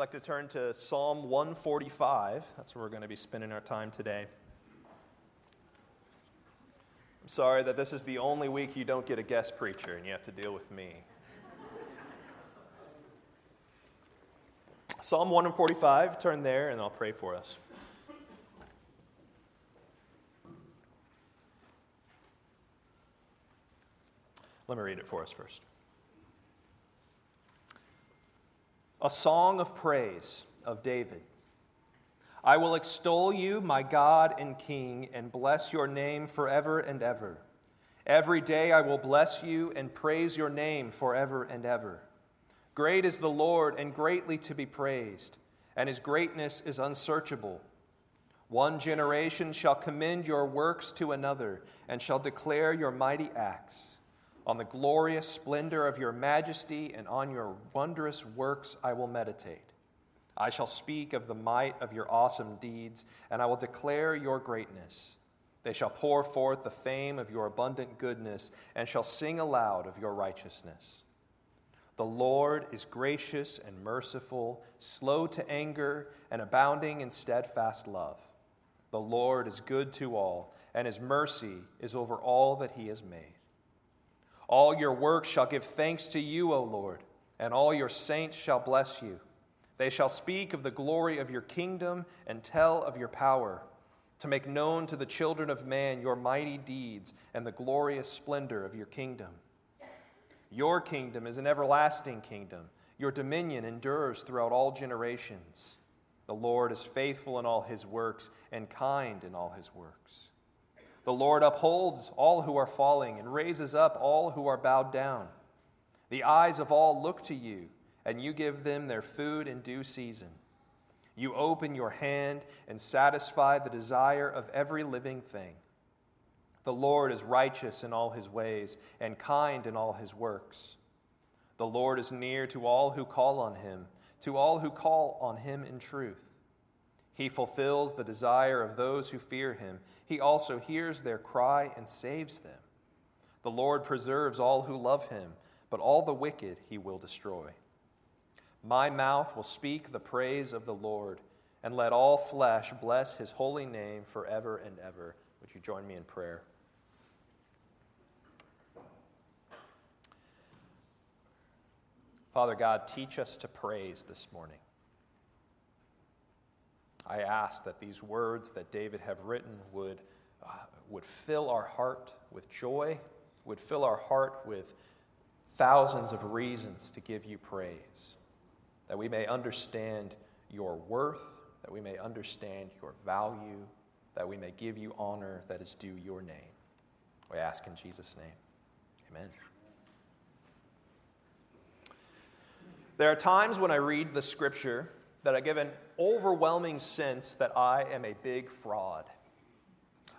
like to turn to Psalm 145, that's where we're going to be spending our time today. I'm sorry that this is the only week you don't get a guest preacher and you have to deal with me. Psalm 145, turn there and I'll pray for us. Let me read it for us first. A song of praise of David. I will extol you, my God and King, and bless your name forever and ever. Every day I will bless you and praise your name forever and ever. Great is the Lord and greatly to be praised, and his greatness is unsearchable. One generation shall commend your works to another and shall declare your mighty acts. On the glorious splendor of your majesty and on your wondrous works I will meditate. I shall speak of the might of your awesome deeds, and I will declare your greatness. They shall pour forth the fame of your abundant goodness, and shall sing aloud of your righteousness. The Lord is gracious and merciful, slow to anger, and abounding in steadfast love. The Lord is good to all, and his mercy is over all that he has made. All your works shall give thanks to you, O Lord, and all your saints shall bless you. They shall speak of the glory of your kingdom and tell of your power, to make known to the children of man your mighty deeds and the glorious splendor of your kingdom. Your kingdom is an everlasting kingdom. Your dominion endures throughout all generations. The Lord is faithful in all his works and kind in all his works. The Lord upholds all who are falling and raises up all who are bowed down. The eyes of all look to you, and you give them their food in due season. You open your hand and satisfy the desire of every living thing. The Lord is righteous in all his ways and kind in all his works. The Lord is near to all who call on him, to all who call on him in truth. He fulfills the desire of those who fear him. He also hears their cry and saves them. The Lord preserves all who love him, but all the wicked he will destroy. My mouth will speak the praise of the Lord, and let all flesh bless his holy name forever and ever. Would you join me in prayer? Father God, teach us to praise this morning. I ask that these words that David have written would, uh, would fill our heart with joy, would fill our heart with thousands of reasons to give you praise, that we may understand your worth, that we may understand your value, that we may give you honor that is due your name. We ask in Jesus' name. Amen. There are times when I read the scripture that I give an overwhelming sense that I am a big fraud.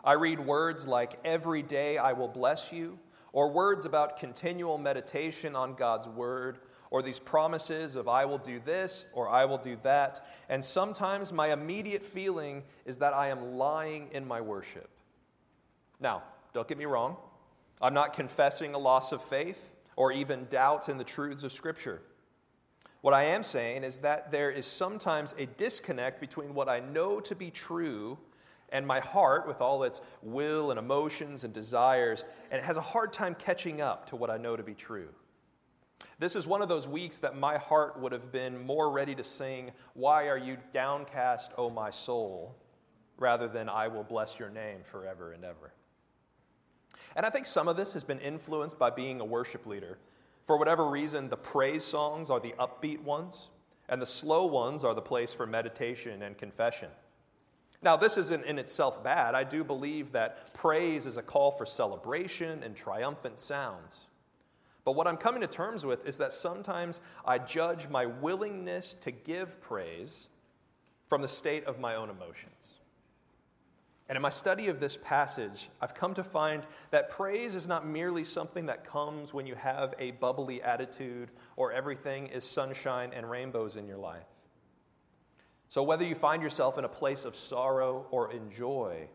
I read words like, Every day I will bless you, or words about continual meditation on God's word, or these promises of, I will do this, or I will do that. And sometimes my immediate feeling is that I am lying in my worship. Now, don't get me wrong, I'm not confessing a loss of faith or even doubt in the truths of Scripture. What I am saying is that there is sometimes a disconnect between what I know to be true and my heart, with all its will and emotions and desires, and it has a hard time catching up to what I know to be true. This is one of those weeks that my heart would have been more ready to sing, Why are you downcast, O my soul, rather than I will bless your name forever and ever. And I think some of this has been influenced by being a worship leader. For whatever reason, the praise songs are the upbeat ones, and the slow ones are the place for meditation and confession. Now, this isn't in itself bad. I do believe that praise is a call for celebration and triumphant sounds. But what I'm coming to terms with is that sometimes I judge my willingness to give praise from the state of my own emotions. And in my study of this passage, I've come to find that praise is not merely something that comes when you have a bubbly attitude or everything is sunshine and rainbows in your life. So, whether you find yourself in a place of sorrow or in joy,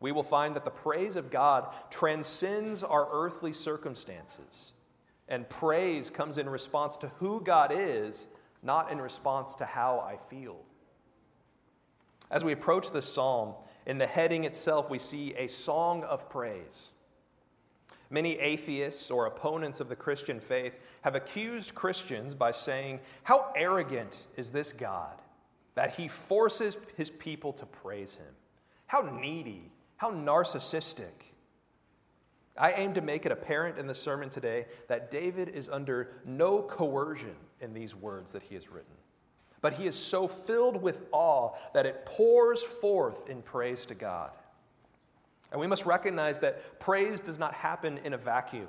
we will find that the praise of God transcends our earthly circumstances. And praise comes in response to who God is, not in response to how I feel. As we approach this psalm, in the heading itself, we see a song of praise. Many atheists or opponents of the Christian faith have accused Christians by saying, How arrogant is this God that he forces his people to praise him? How needy, how narcissistic. I aim to make it apparent in the sermon today that David is under no coercion in these words that he has written. But he is so filled with awe that it pours forth in praise to God. And we must recognize that praise does not happen in a vacuum.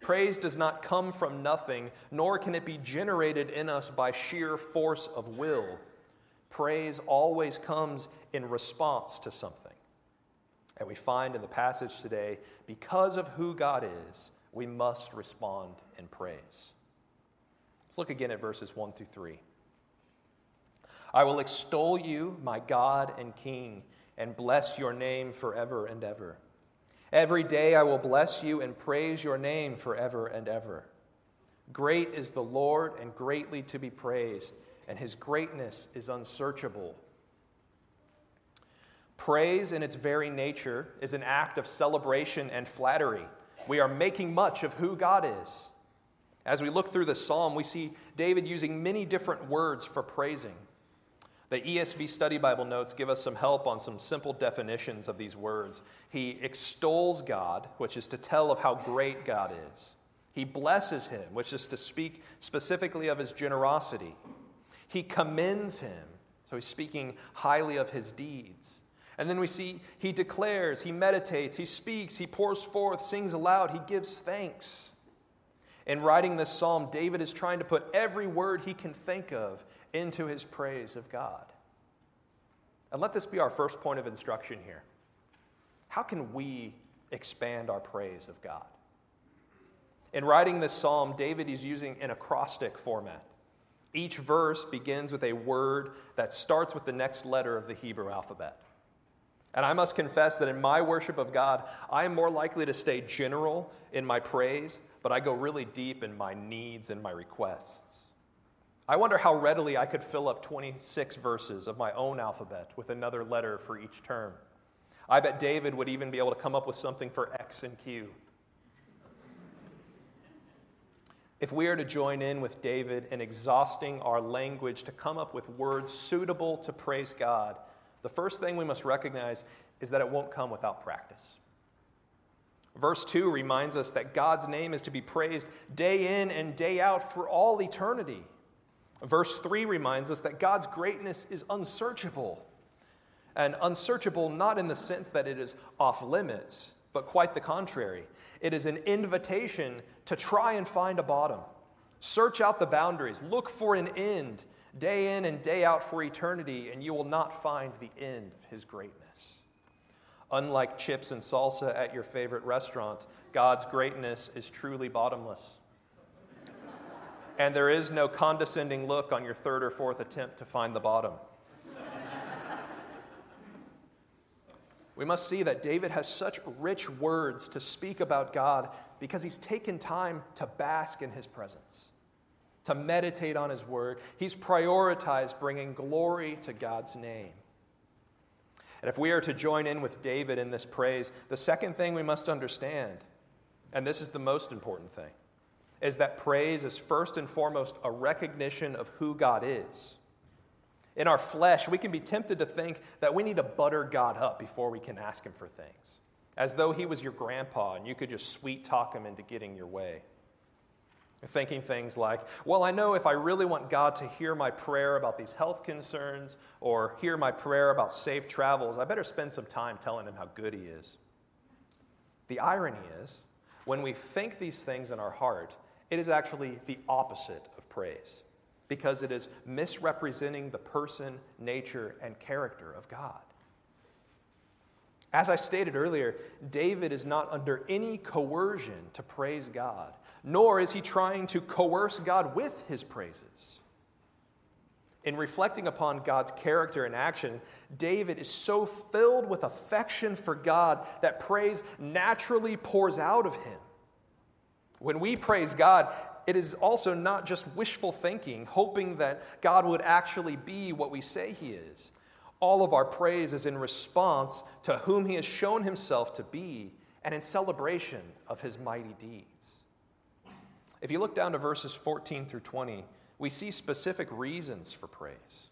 Praise does not come from nothing, nor can it be generated in us by sheer force of will. Praise always comes in response to something. And we find in the passage today, because of who God is, we must respond in praise. Let's look again at verses 1 through 3. I will extol you, my God and King, and bless your name forever and ever. Every day I will bless you and praise your name forever and ever. Great is the Lord and greatly to be praised, and his greatness is unsearchable. Praise, in its very nature, is an act of celebration and flattery. We are making much of who God is. As we look through the psalm, we see David using many different words for praising. The ESV Study Bible notes give us some help on some simple definitions of these words. He extols God, which is to tell of how great God is. He blesses him, which is to speak specifically of his generosity. He commends him, so he's speaking highly of his deeds. And then we see he declares, he meditates, he speaks, he pours forth, sings aloud, he gives thanks. In writing this psalm, David is trying to put every word he can think of into his praise of God. And let this be our first point of instruction here. How can we expand our praise of God? In writing this psalm, David is using an acrostic format. Each verse begins with a word that starts with the next letter of the Hebrew alphabet. And I must confess that in my worship of God, I am more likely to stay general in my praise, but I go really deep in my needs and my requests. I wonder how readily I could fill up 26 verses of my own alphabet with another letter for each term. I bet David would even be able to come up with something for X and Q. If we are to join in with David in exhausting our language to come up with words suitable to praise God, the first thing we must recognize is that it won't come without practice. Verse 2 reminds us that God's name is to be praised day in and day out for all eternity. Verse 3 reminds us that God's greatness is unsearchable. And unsearchable not in the sense that it is off limits, but quite the contrary. It is an invitation to try and find a bottom. Search out the boundaries, look for an end, day in and day out for eternity, and you will not find the end of his greatness. Unlike chips and salsa at your favorite restaurant, God's greatness is truly bottomless and there is no condescending look on your third or fourth attempt to find the bottom. we must see that David has such rich words to speak about God because he's taken time to bask in his presence, to meditate on his word. He's prioritized bringing glory to God's name. And if we are to join in with David in this praise, the second thing we must understand, and this is the most important thing, is that praise is first and foremost a recognition of who God is. In our flesh, we can be tempted to think that we need to butter God up before we can ask Him for things, as though He was your grandpa and you could just sweet talk Him into getting your way. Thinking things like, well, I know if I really want God to hear my prayer about these health concerns or hear my prayer about safe travels, I better spend some time telling Him how good He is. The irony is, when we think these things in our heart, it is actually the opposite of praise because it is misrepresenting the person, nature, and character of God. As I stated earlier, David is not under any coercion to praise God, nor is he trying to coerce God with his praises. In reflecting upon God's character and action, David is so filled with affection for God that praise naturally pours out of him. When we praise God, it is also not just wishful thinking, hoping that God would actually be what we say he is. All of our praise is in response to whom he has shown himself to be and in celebration of his mighty deeds. If you look down to verses 14 through 20, we see specific reasons for praise.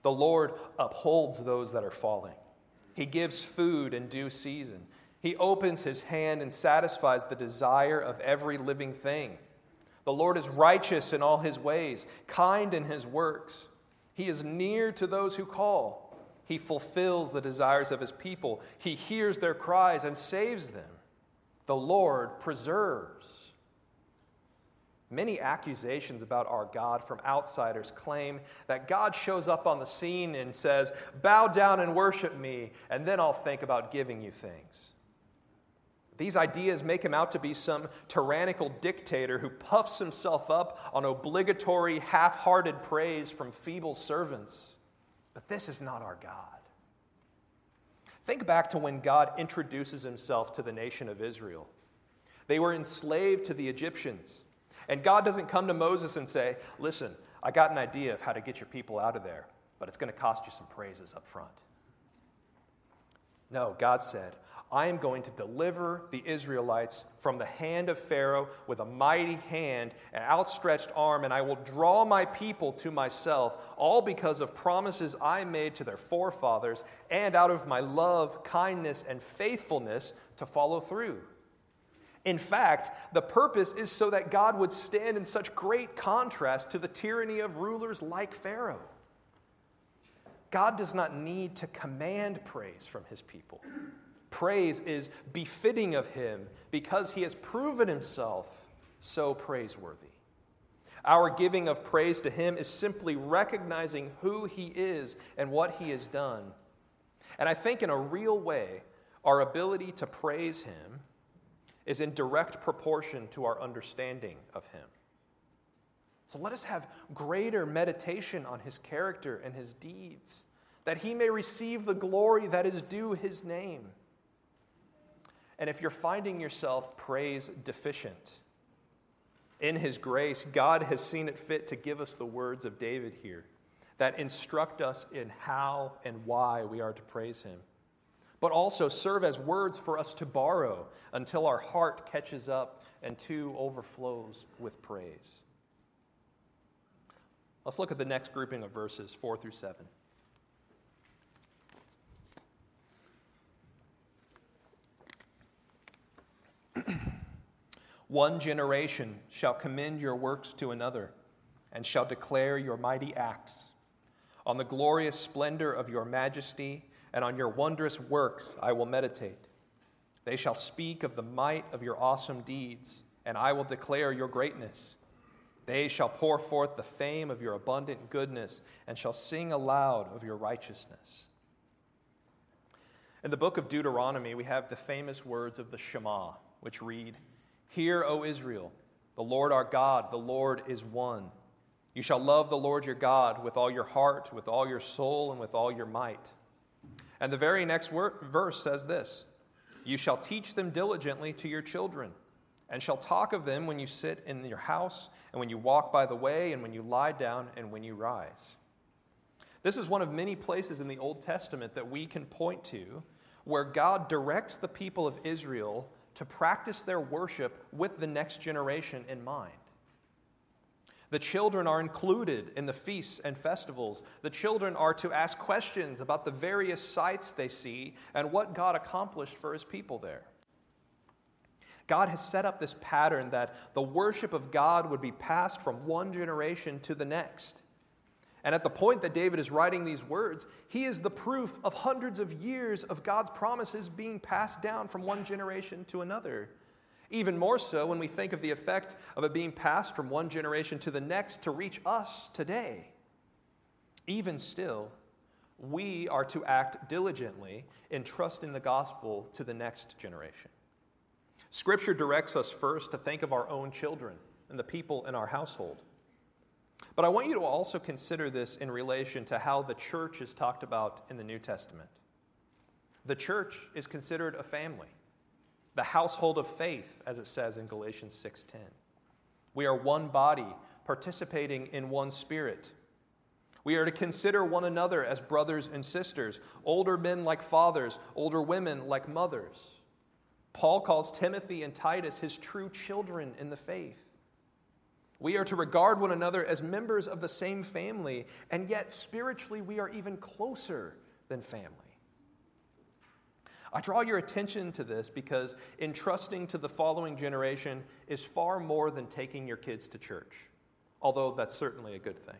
The Lord upholds those that are falling. He gives food in due season. He opens his hand and satisfies the desire of every living thing. The Lord is righteous in all his ways, kind in his works. He is near to those who call. He fulfills the desires of his people. He hears their cries and saves them. The Lord preserves. Many accusations about our God from outsiders claim that God shows up on the scene and says, Bow down and worship me, and then I'll think about giving you things. These ideas make him out to be some tyrannical dictator who puffs himself up on obligatory, half hearted praise from feeble servants. But this is not our God. Think back to when God introduces himself to the nation of Israel. They were enslaved to the Egyptians. And God doesn't come to Moses and say, Listen, I got an idea of how to get your people out of there, but it's going to cost you some praises up front. No, God said, I am going to deliver the Israelites from the hand of Pharaoh with a mighty hand and outstretched arm, and I will draw my people to myself, all because of promises I made to their forefathers, and out of my love, kindness, and faithfulness to follow through. In fact, the purpose is so that God would stand in such great contrast to the tyranny of rulers like Pharaoh. God does not need to command praise from his people. Praise is befitting of him because he has proven himself so praiseworthy. Our giving of praise to him is simply recognizing who he is and what he has done. And I think, in a real way, our ability to praise him is in direct proportion to our understanding of him. So let us have greater meditation on his character and his deeds, that he may receive the glory that is due his name. And if you're finding yourself praise deficient, in his grace, God has seen it fit to give us the words of David here that instruct us in how and why we are to praise him but also serve as words for us to borrow until our heart catches up and too overflows with praise. Let's look at the next grouping of verses, 4 through 7. One generation shall commend your works to another, and shall declare your mighty acts. On the glorious splendor of your majesty, and on your wondrous works I will meditate. They shall speak of the might of your awesome deeds, and I will declare your greatness. They shall pour forth the fame of your abundant goodness, and shall sing aloud of your righteousness. In the book of Deuteronomy, we have the famous words of the Shema, which read Hear, O Israel, the Lord our God, the Lord is one. You shall love the Lord your God with all your heart, with all your soul, and with all your might. And the very next verse says this You shall teach them diligently to your children, and shall talk of them when you sit in your house, and when you walk by the way, and when you lie down, and when you rise. This is one of many places in the Old Testament that we can point to where God directs the people of Israel to practice their worship with the next generation in mind. The children are included in the feasts and festivals. The children are to ask questions about the various sights they see and what God accomplished for his people there. God has set up this pattern that the worship of God would be passed from one generation to the next. And at the point that David is writing these words, he is the proof of hundreds of years of God's promises being passed down from one generation to another. Even more so when we think of the effect of it being passed from one generation to the next to reach us today. Even still, we are to act diligently in trusting the gospel to the next generation. Scripture directs us first to think of our own children and the people in our household. But I want you to also consider this in relation to how the church is talked about in the New Testament. The church is considered a family the household of faith, as it says in Galatians 6:10. We are one body, participating in one spirit. We are to consider one another as brothers and sisters, older men like fathers, older women like mothers. Paul calls Timothy and Titus his true children in the faith. We are to regard one another as members of the same family, and yet spiritually we are even closer than family. I draw your attention to this because entrusting to the following generation is far more than taking your kids to church, although that's certainly a good thing.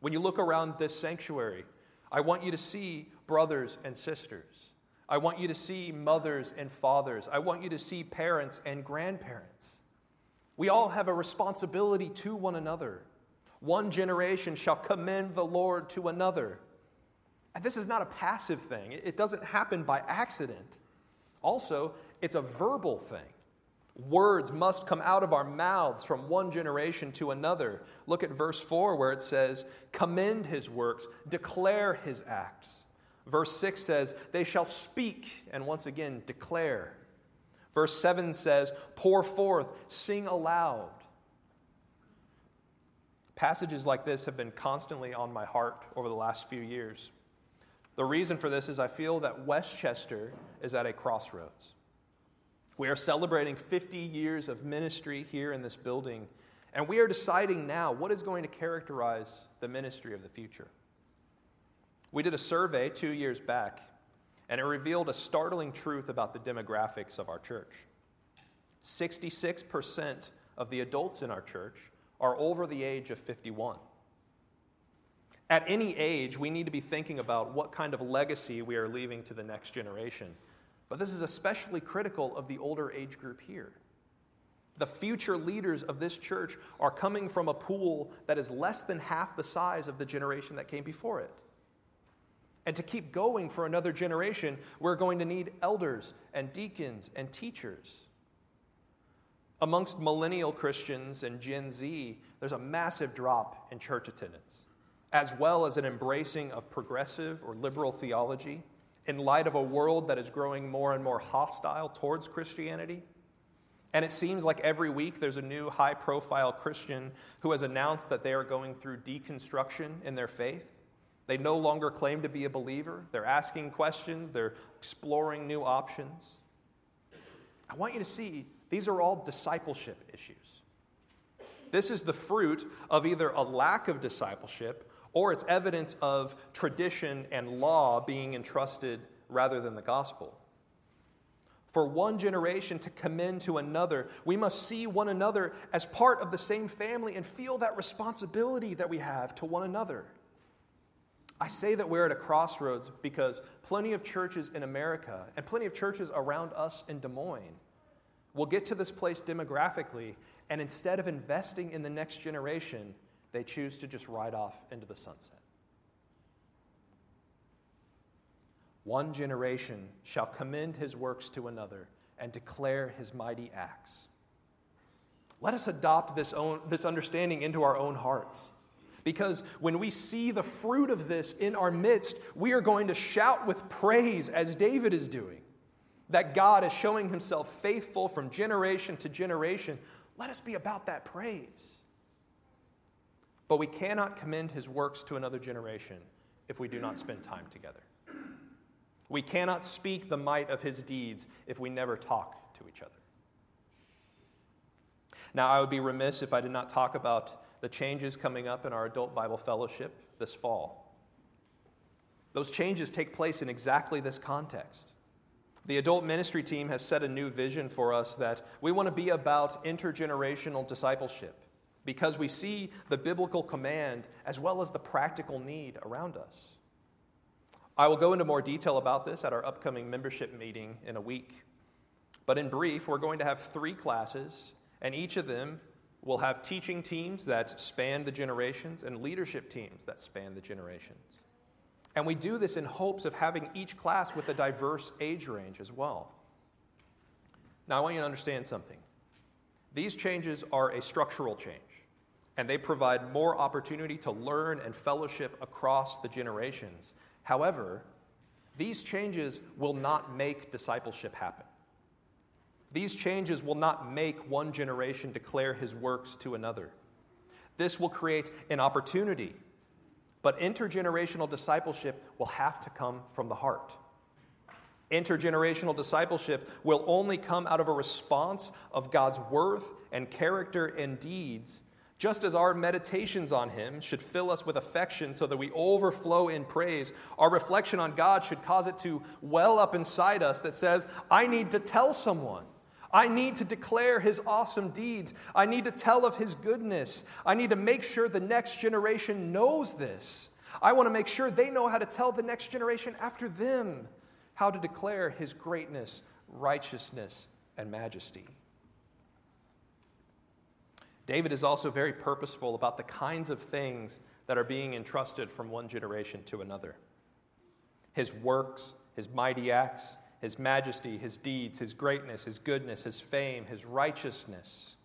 When you look around this sanctuary, I want you to see brothers and sisters. I want you to see mothers and fathers. I want you to see parents and grandparents. We all have a responsibility to one another. One generation shall commend the Lord to another. This is not a passive thing, it doesn't happen by accident. Also, it's a verbal thing. Words must come out of our mouths from one generation to another. Look at verse 4 where it says, Commend his works, declare his acts. Verse 6 says, They shall speak, and once again, declare. Verse 7 says, Pour forth, sing aloud. Passages like this have been constantly on my heart over the last few years. The reason for this is I feel that Westchester is at a crossroads. We are celebrating 50 years of ministry here in this building, and we are deciding now what is going to characterize the ministry of the future. We did a survey two years back, and it revealed a startling truth about the demographics of our church. 66% of the adults in our church are over the age of 51. At any age, we need to be thinking about what kind of legacy we are leaving to the next generation. But this is especially critical of the older age group here. The future leaders of this church are coming from a pool that is less than half the size of the generation that came before it. And to keep going for another generation, we're going to need elders and deacons and teachers. Amongst millennial Christians and Gen Z, there's a massive drop in church attendance, as well as an embracing of progressive or liberal theology in light of a world that is growing more and more hostile towards Christianity. And it seems like every week there's a new high profile Christian who has announced that they are going through deconstruction in their faith. They no longer claim to be a believer. They're asking questions, they're exploring new options. I want you to see these are all discipleship issues. This is the fruit of either a lack of discipleship or it's evidence of tradition and law being entrusted rather than the gospel. For one generation to commend to another, we must see one another as part of the same family and feel that responsibility that we have to one another. I say that we're at a crossroads because plenty of churches in America and plenty of churches around us in Des Moines will get to this place demographically, and instead of investing in the next generation, they choose to just ride off into the sunset. One generation shall commend his works to another and declare his mighty acts. Let us adopt this, own, this understanding into our own hearts. Because when we see the fruit of this in our midst, we are going to shout with praise as David is doing. That God is showing himself faithful from generation to generation. Let us be about that praise. But we cannot commend his works to another generation if we do not spend time together. We cannot speak the might of his deeds if we never talk to each other. Now, I would be remiss if I did not talk about the changes coming up in our adult Bible fellowship this fall. Those changes take place in exactly this context. The adult ministry team has set a new vision for us that we want to be about intergenerational discipleship because we see the biblical command as well as the practical need around us. I will go into more detail about this at our upcoming membership meeting in a week. But in brief, we're going to have three classes, and each of them will have teaching teams that span the generations and leadership teams that span the generations. And we do this in hopes of having each class with a diverse age range as well. Now, I want you to understand something. These changes are a structural change and they provide more opportunity to learn and fellowship across the generations. However, these changes will not make discipleship happen. These changes will not make one generation declare his works to another. This will create an opportunity, but intergenerational discipleship will have to come from the heart. Intergenerational discipleship will only come out of a response of God's worth and character and deeds just as our meditations on Him should fill us with affection so that we overflow in praise, our reflection on God should cause it to well up inside us that says, I need to tell someone. I need to declare His awesome deeds. I need to tell of His goodness. I need to make sure the next generation knows this. I want to make sure they know how to tell the next generation after them how to declare His greatness, righteousness, and majesty. David is also very purposeful about the kinds of things that are being entrusted from one generation to another his works, his mighty acts, his majesty, his deeds, his greatness, his goodness, his fame, his righteousness.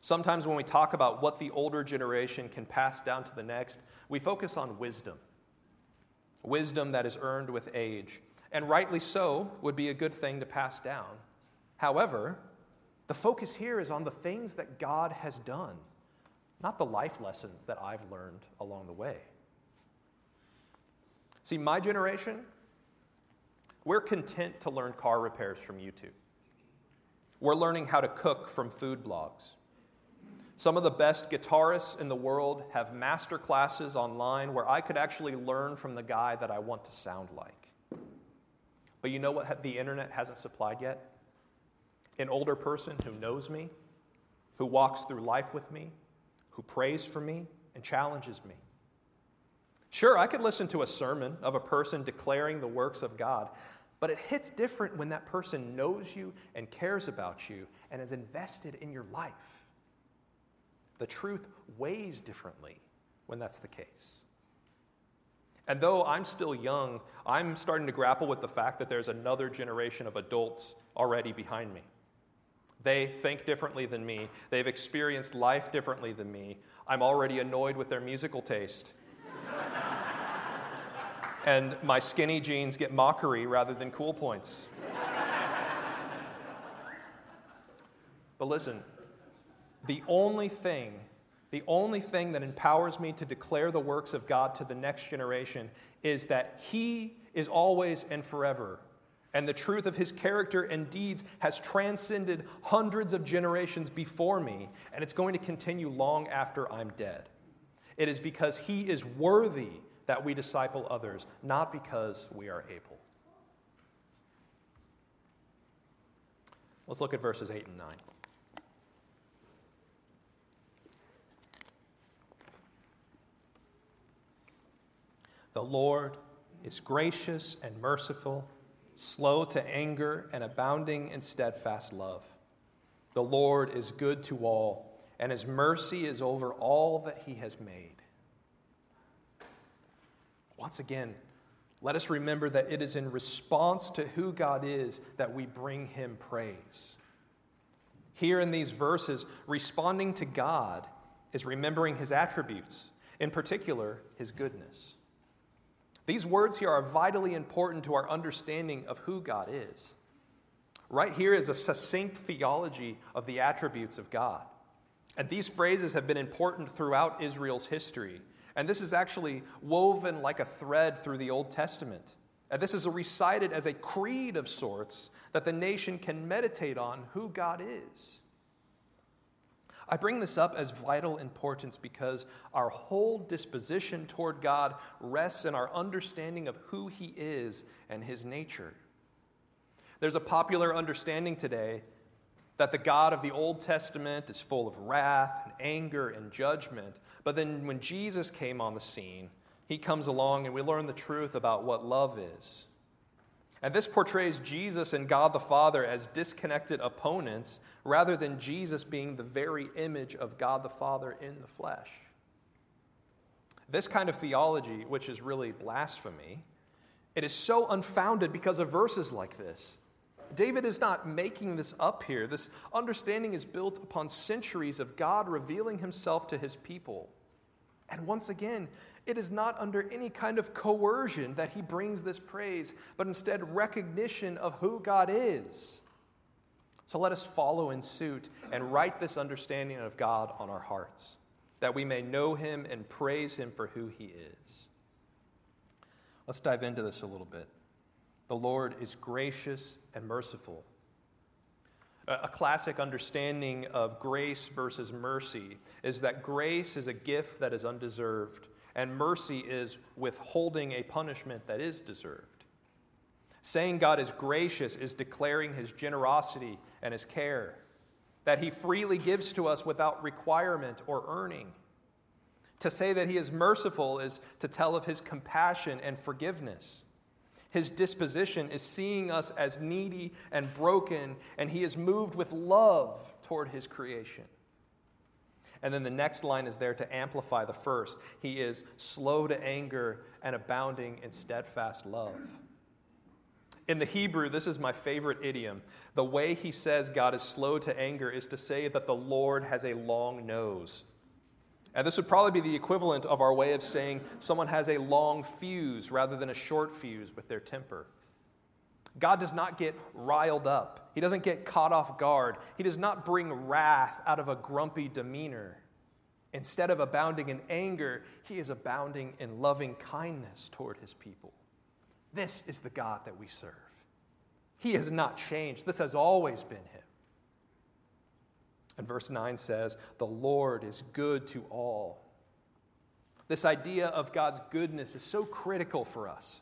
Sometimes when we talk about what the older generation can pass down to the next, we focus on wisdom. Wisdom that is earned with age, and rightly so, would be a good thing to pass down. However, the focus here is on the things that God has done, not the life lessons that I've learned along the way. See, my generation, we're content to learn car repairs from YouTube. We're learning how to cook from food blogs. Some of the best guitarists in the world have master classes online where I could actually learn from the guy that I want to sound like. But you know what the internet hasn't supplied yet? An older person who knows me, who walks through life with me, who prays for me and challenges me. Sure, I could listen to a sermon of a person declaring the works of God, but it hits different when that person knows you and cares about you and is invested in your life. The truth weighs differently when that's the case. And though I'm still young, I'm starting to grapple with the fact that there's another generation of adults already behind me. They think differently than me. They've experienced life differently than me. I'm already annoyed with their musical taste. and my skinny jeans get mockery rather than cool points. but listen, the only thing, the only thing that empowers me to declare the works of God to the next generation is that He is always and forever and the truth of his character and deeds has transcended hundreds of generations before me, and it's going to continue long after I'm dead. It is because he is worthy that we disciple others, not because we are able. Let's look at verses 8 and 9. The Lord is gracious and merciful slow to anger, and abounding in steadfast love. The Lord is good to all, and his mercy is over all that he has made. Once again, let us remember that it is in response to who God is that we bring him praise. Here in these verses, responding to God is remembering his attributes, in particular, his goodness. These words here are vitally important to our understanding of who God is. Right here is a succinct theology of the attributes of God. And these phrases have been important throughout Israel's history. And this is actually woven like a thread through the Old Testament. And this is recited as a creed of sorts that the nation can meditate on who God is. I bring this up as vital importance because our whole disposition toward God rests in our understanding of who He is and His nature. There's a popular understanding today that the God of the Old Testament is full of wrath and anger and judgment. But then when Jesus came on the scene, he comes along and we learn the truth about what love is. And this portrays Jesus and God the Father as disconnected opponents rather than Jesus being the very image of God the Father in the flesh. This kind of theology, which is really blasphemy, it is so unfounded because of verses like this. David is not making this up here. This understanding is built upon centuries of God revealing himself to his people. And once again, it is not under any kind of coercion that he brings this praise, but instead recognition of who God is. So let us follow in suit and write this understanding of God on our hearts, that we may know him and praise him for who he is. Let's dive into this a little bit. The Lord is gracious and merciful. A classic understanding of grace versus mercy is that grace is a gift that is undeserved, and mercy is withholding a punishment that is deserved. Saying God is gracious is declaring his generosity and his care, that he freely gives to us without requirement or earning. To say that he is merciful is to tell of his compassion and forgiveness. His disposition is seeing us as needy and broken, and he is moved with love toward his creation. And then the next line is there to amplify the first. He is slow to anger and abounding in steadfast love. In the Hebrew, this is my favorite idiom. The way he says God is slow to anger is to say that the Lord has a long nose. And this would probably be the equivalent of our way of saying someone has a long fuse rather than a short fuse with their temper. God does not get riled up. He doesn't get caught off guard. He does not bring wrath out of a grumpy demeanor. Instead of abounding in anger, he is abounding in loving kindness toward his people. This is the God that we serve. He has not changed, this has always been Him. And verse 9 says, The Lord is good to all. This idea of God's goodness is so critical for us.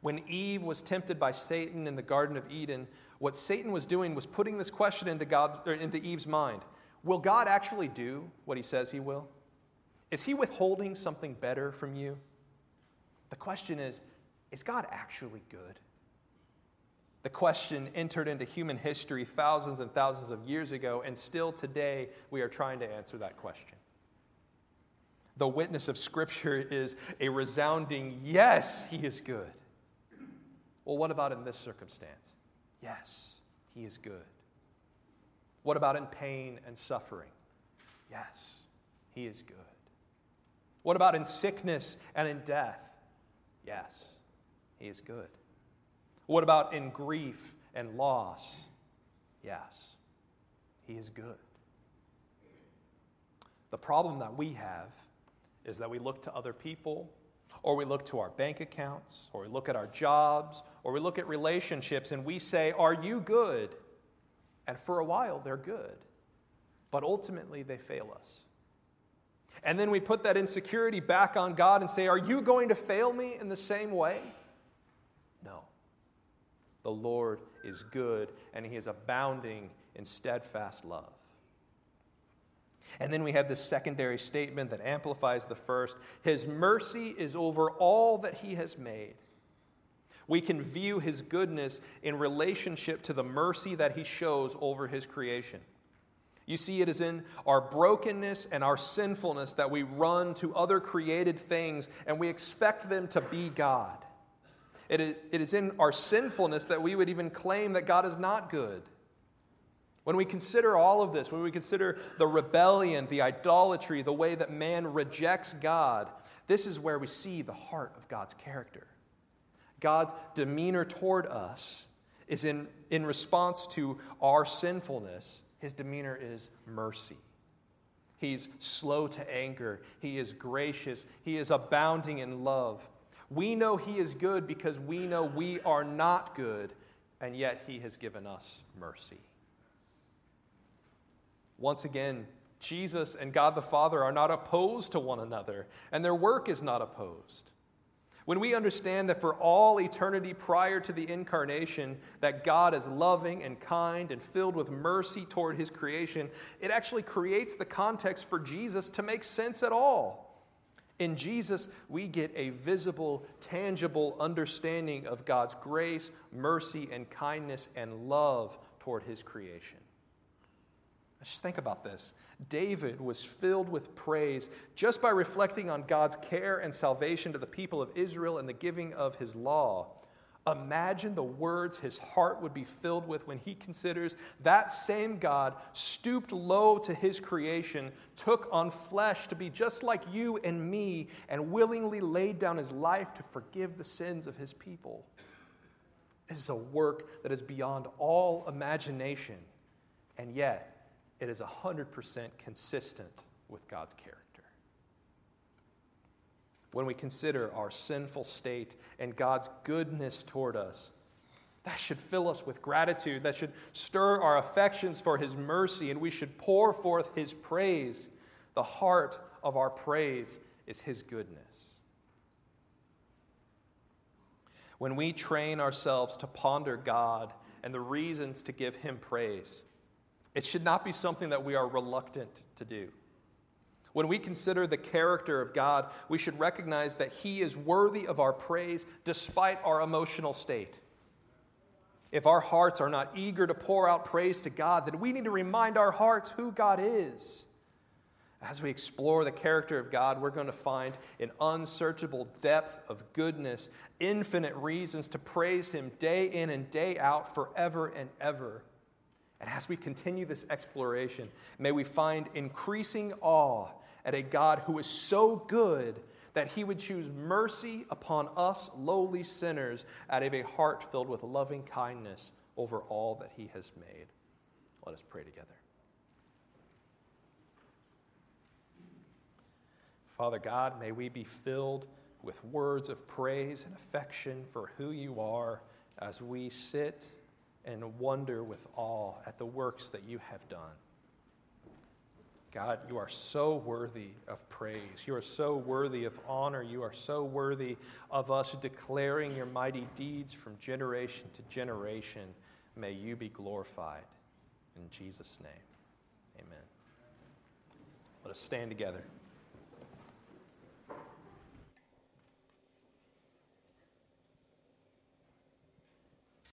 When Eve was tempted by Satan in the Garden of Eden, what Satan was doing was putting this question into, God's, into Eve's mind Will God actually do what he says he will? Is he withholding something better from you? The question is is God actually good? The question entered into human history thousands and thousands of years ago, and still today we are trying to answer that question. The witness of Scripture is a resounding yes, He is good. Well, what about in this circumstance? Yes, He is good. What about in pain and suffering? Yes, He is good. What about in sickness and in death? Yes, he is good. What about in grief and loss? Yes, He is good. The problem that we have is that we look to other people, or we look to our bank accounts, or we look at our jobs, or we look at relationships, and we say, Are you good? And for a while, they're good. But ultimately, they fail us. And then we put that insecurity back on God and say, Are you going to fail me in the same way? No. The Lord is good, and he is abounding in steadfast love. And then we have this secondary statement that amplifies the first His mercy is over all that He has made. We can view His goodness in relationship to the mercy that He shows over His creation. You see, it is in our brokenness and our sinfulness that we run to other created things and we expect them to be God. It is in our sinfulness that we would even claim that God is not good. When we consider all of this, when we consider the rebellion, the idolatry, the way that man rejects God, this is where we see the heart of God's character. God's demeanor toward us is in, in response to our sinfulness, his demeanor is mercy. He's slow to anger, he is gracious, he is abounding in love. We know He is good because we know we are not good, and yet He has given us mercy. Once again, Jesus and God the Father are not opposed to one another, and their work is not opposed. When we understand that for all eternity prior to the incarnation, that God is loving and kind and filled with mercy toward his creation, it actually creates the context for Jesus to make sense at all. In Jesus, we get a visible, tangible understanding of God's grace, mercy, and kindness and love toward his creation. Just think about this. David was filled with praise just by reflecting on God's care and salvation to the people of Israel and the giving of his law. Imagine the words his heart would be filled with when he considers that same God stooped low to his creation, took on flesh to be just like you and me, and willingly laid down his life to forgive the sins of his people. It is a work that is beyond all imagination. and yet it is 100% consistent with God's character. When we consider our sinful state and God's goodness toward us, that should fill us with gratitude. That should stir our affections for His mercy, and we should pour forth His praise. The heart of our praise is His goodness. When we train ourselves to ponder God and the reasons to give Him praise, it should not be something that we are reluctant to do. When we consider the character of God, we should recognize that He is worthy of our praise despite our emotional state. If our hearts are not eager to pour out praise to God, then we need to remind our hearts who God is. As we explore the character of God, we're going to find an unsearchable depth of goodness, infinite reasons to praise Him day in and day out, forever and ever. And as we continue this exploration, may we find increasing awe at a God who is so good that he would choose mercy upon us lowly sinners out of a heart filled with loving kindness over all that he has made. Let us pray together. Father God, may we be filled with words of praise and affection for who you are as we sit and wonder with awe at the works that you have done. God, you are so worthy of praise. You are so worthy of honor. You are so worthy of us declaring your mighty deeds from generation to generation. May you be glorified. In Jesus' name, amen. Let us stand together.